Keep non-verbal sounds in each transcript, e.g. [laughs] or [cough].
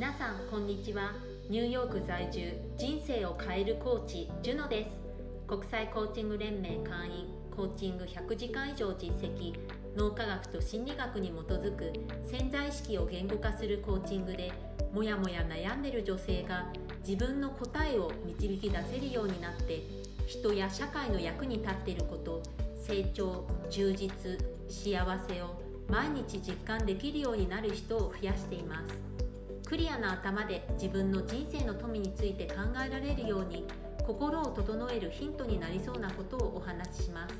皆さんこんにちは。ニューヨーク在住人生を変えるコーチジュノです。国際コーチング連盟会員コーチング100時間以上実績脳科学と心理学に基づく潜在意識を言語化するコーチングでもやもや悩んでる女性が自分の答えを導き出せるようになって人や社会の役に立っていること成長充実幸せを毎日実感できるようになる人を増やしています。クリアな頭で自分の人生の富について考えられるように心を整えるヒントになりそうなことをお話しします。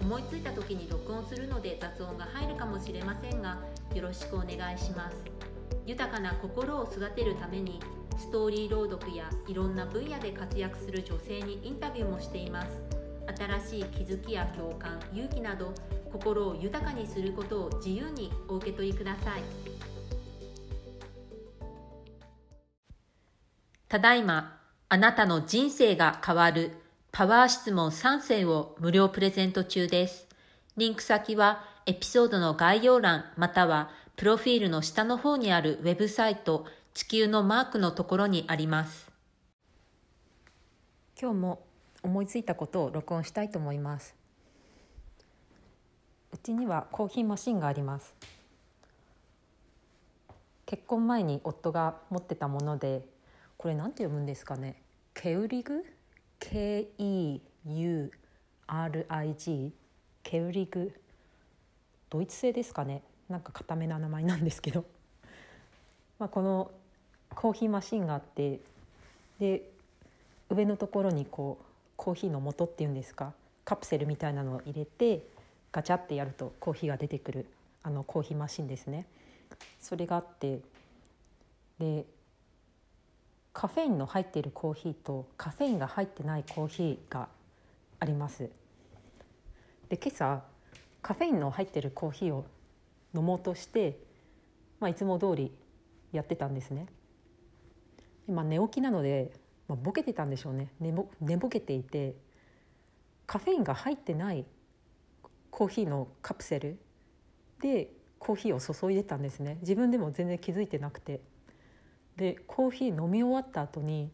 思いついた時に録音するので雑音が入るかもしれませんがよろしくお願いします。豊かな心を育てるためにストーリー朗読やいろんな分野で活躍する女性にインタビューもしています。新しい気づきや共感勇気など心を豊かにすることを自由にお受け取りください。ただいまあなたの人生が変わるパワー質問3選を無料プレゼント中です。リンク先はエピソードの概要欄またはプロフィールの下の方にあるウェブサイト地球のマークのところにあります。今日も思いついたことを録音したいと思います。うちにはコーヒーマシンがあります。結婚前に夫が持ってたものでこれなんて読むんですかね？ケウリグ？K-E-U-R-I-G ケウリグ？ドイツ製ですかね？なんか固めな名前なんですけど。[laughs] まあこのコーヒーマシンがあってで上のところにこうコーヒーの素っていうんですか？カプセルみたいなのを入れてガチャってやるとコーヒーが出てくるあのコーヒーマシンですね。それがあってでカフェインの入っているコーヒーとカフェインが入ってないコーヒーがあります。で今朝カフェインの入ってるコーヒーを飲もうとして、まあ、いつも通りやってたんですね。まあ、寝起きなので、まあ、ボケてたんでしょうね。寝ぼ寝ぼけていてカフェインが入ってないコーヒーのカプセルでコーヒーを注いでたんですね。自分でも全然気づいてなくて。でコーヒー飲み終わった後に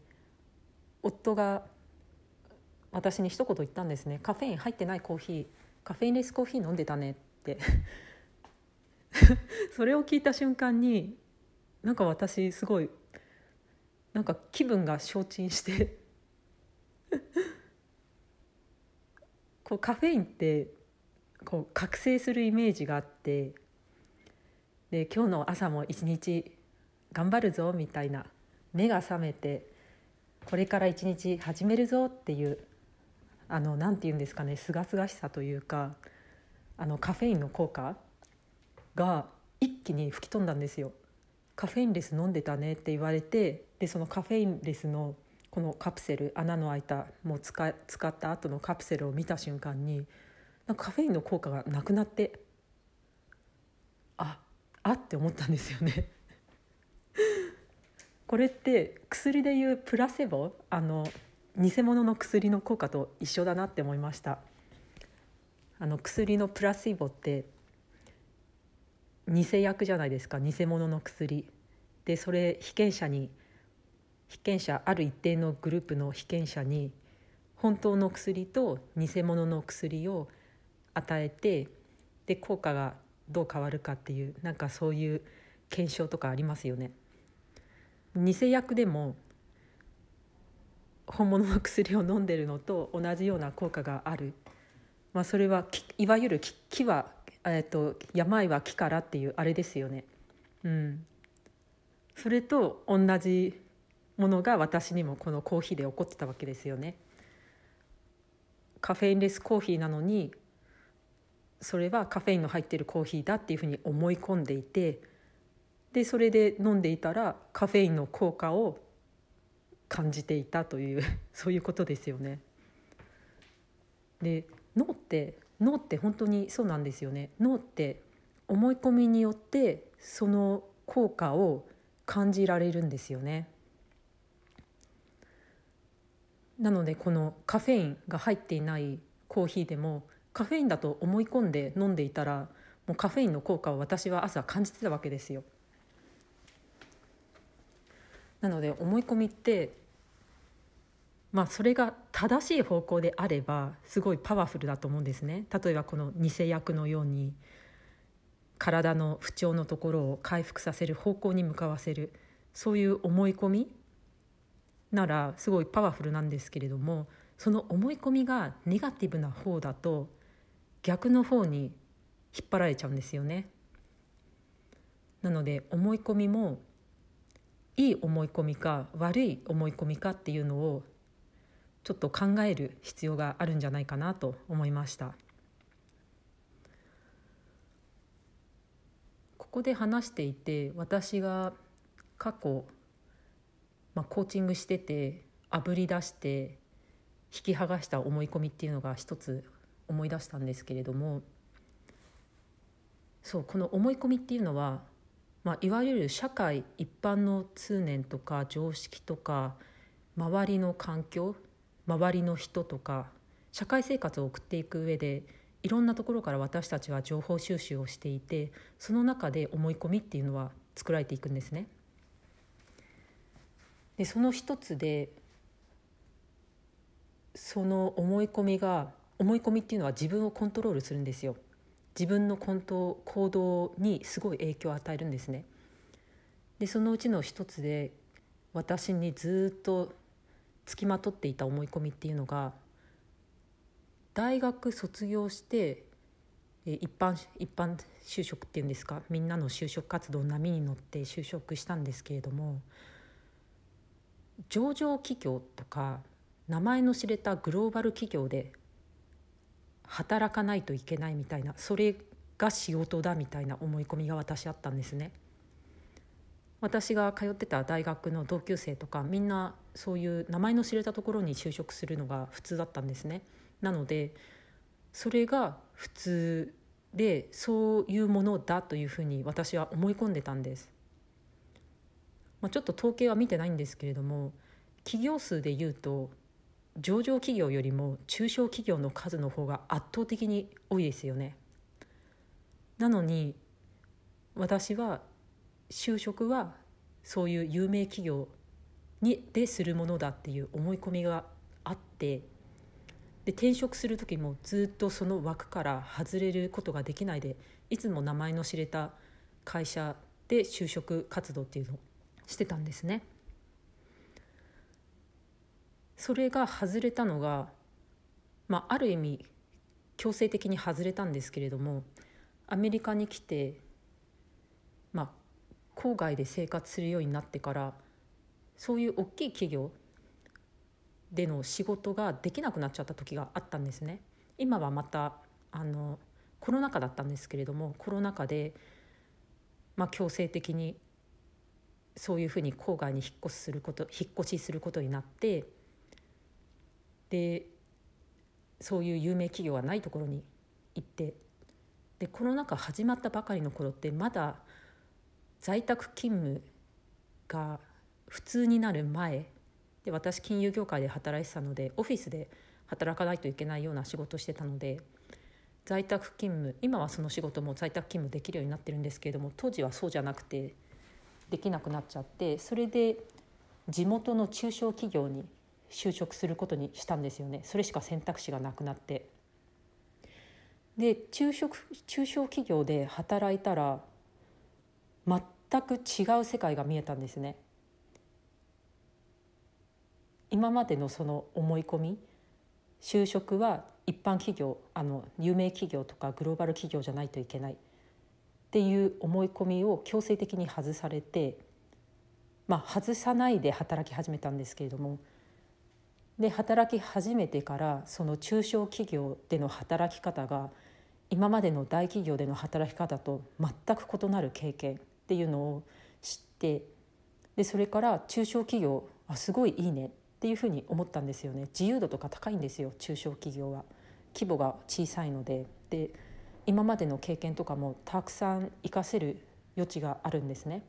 夫が私に一言言ったんですね「カフェイン入ってないコーヒーカフェインレスコーヒー飲んでたね」って。[laughs] それを聞いた瞬間になんか私すごいなんか気分が消沈して [laughs] こうカフェインってこう覚醒するイメージがあってで今日の朝も一日頑張るぞみたいな目が覚めてこれから一日始めるぞっていうあのなんて言うんですかねすがすがしさというかあのカフェインの効果が一気に吹き飛んだんですよ。カフェインレス飲んでたねって言われてでそのカフェインレスのこのカプセル穴の開いたもう使使った後のカプセルを見た瞬間になんかカフェインの効果がなくなってああって思ったんですよねこれって薬でいうプラセボ？あの偽物の薬の効果と一緒だなって思いました。あの薬のプラシーボって偽薬じゃないですか。偽物の薬。でそれ被験者に被験者ある一定のグループの被験者に本当の薬と偽物の薬を与えてで効果がどう変わるかっていうなんかそういう検証とかありますよね。偽薬でも本物の薬を飲んでるのと同じような効果がある、まあ、それはいわゆる木はえーと、病は木からっていうあれですよね。うん、それと同じものが私にもこのコーヒーで起こってたわけですよね。カフェインレスコーヒーなのにそれはカフェインの入ってるコーヒーだっていうふうに思い込んでいてでそれで飲んでいたらカフェインの効果を感じていたという [laughs] そういうことですよね。で脳って脳って本当にそうなんですよね。脳って思い込みによってその効果を感じられるんですよね。なのでこのカフェインが入っていないコーヒーでもカフェインだと思い込んで飲んでいたらもうカフェインの効果を私は朝感じてたわけですよ。なので思い込みってまあそれが正しい方向であればすごいパワフルだと思うんですね例えばこの偽薬のように体の不調のところを回復させる方向に向かわせるそういう思い込みならすごいパワフルなんですけれどもその思い込みがネガティブな方だと逆の方に引っ張られちゃうんですよね。なので思い込みもいい思い込みか悪い思い込みかっていうのをちょっと考える必要があるんじゃないかなと思いました。ここで話していて私が過去、まあ、コーチングしててあぶり出して引き剥がした思い込みっていうのが一つ思い出したんですけれどもそうこの思い込みっていうのはまあ、いわゆる社会一般の通念とか常識とか周りの環境周りの人とか社会生活を送っていく上でいろんなところから私たちは情報収集をしていてその中で思い込みっていうのは作られていくんですね。でその一つでその思い込みが思い込みっていうのは自分をコントロールするんですよ。自分の行動にすごい影響を与えるんですね。でそのうちの一つで私にずっとつきまとっていた思い込みっていうのが大学卒業して一般一般就職っていうんですかみんなの就職活動波に乗って就職したんですけれども上場企業とか名前の知れたグローバル企業で働かないといけないみたいなそれが仕事だみたいな思い込みが私あったんですね。私が通ってた大学の同級生とかみんなそういう名前の知れたところに就職するのが普通だったんですね。なのでそれが普通でそういうものだというふうに私は思い込んでたんです。まあ、ちょっと統計は見てないんですけれども企業数でいうと上場企業よりも中小企業の数の方が圧倒的に多いですよね。なのに私は就職はそういう有名企業にでするものだっていう思い込みがあってで転職する時もずっとその枠から外れることができないでいつも名前の知れた会社で就職活動っていうのをしてたんですね。それが外れたのが、まあ、ある意味強制的に外れたんですけれどもアメリカに来て、まあ、郊外で生活するようになってからそういう大きい企業での仕事ができなくなっちゃった時があったんですね。今はまたあのコロナ禍だったんですけれどもコロナ禍で、まあ、強制的にそういうふうに郊外に引っ越しすること引っ越しすることになってでそういう有名企業がないところに行ってでコロナ禍始まったばかりの頃ってまだ在宅勤務が普通になる前で私金融業界で働いてたのでオフィスで働かないといけないような仕事してたので在宅勤務今はその仕事も在宅勤務できるようになってるんですけれども当時はそうじゃなくてできなくなっちゃってそれで地元の中小企業に就職することにしたんですよね。それしか選択肢がなくなって。で中小中小企業で働いたら全く違う世界が見えたんですね。今までのその思い込み就職は一般企業あの有名企業とかグローバル企業じゃないといけない。っていう思い込みを強制的に外されてまあ外さないで働き始めたんですけれどもで働き始めてからその中小企業での働き方が今までの大企業での働き方と全く異なる経験っていうのを知ってでそれから中小企業あすごいいいねっていうふうに思ったんですよね。自由度とか高いんですよ中小企業は。規模が小さいので。で今までの経験とかもたくさん活かせる余地があるんですね。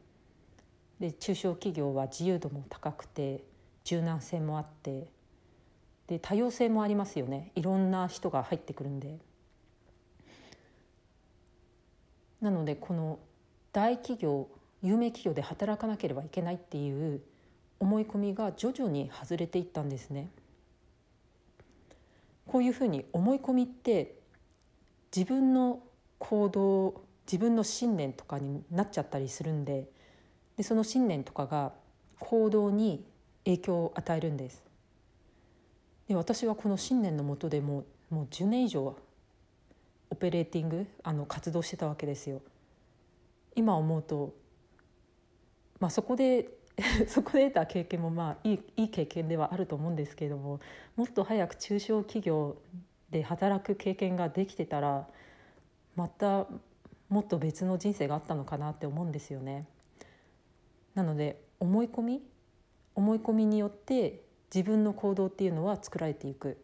で中小企業は自由度も高くて柔軟性もあってで多様性もありますよねいろんな人が入ってくるんで。なのでこの大企業有名企業で働かなければいけないっていう思い込みが徐々に外れていったんですね。こういうふうに思い込みって自分の行動自分の信念とかになっちゃったりするんででその信念とかが行動に影響を与えるんですで私はこの信念のもとでもうもう10年以上オペレーティングあの活動してたわけですよ今思うと、まあ、そこで [laughs] そこで得た経験もまあいいいい経験ではあると思うんですけれどももっと早く中小企業で働く経験ができてたらまたもっと別の人生があったのかなって思うんですよね。なので思い込み思い込みによって自分の行動っていうのは作られていく。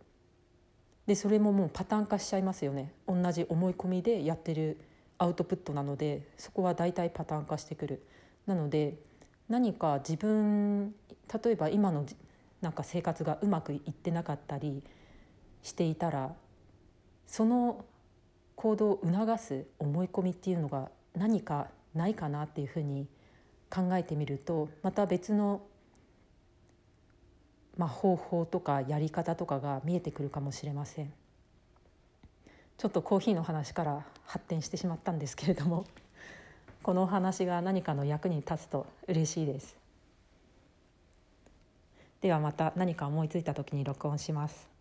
でそれももうパターン化しちゃいますよね。同じ思い込みでやってるアウトプットなのでそこは大体パターン化してくる。なので何か自分例えば今のなんか生活がうまくいってなかったりしていたらその行動を促す思い込みっていうのが何かないかなっていうふうに考えてみるとまた別の、まあ、方法とかやり方とかが見えてくるかもしれません。ちょっとコーヒーの話から発展してしまったんですけれどもこのお話が何かの役に立つと嬉しいです。ではまた何か思いついた時に録音します。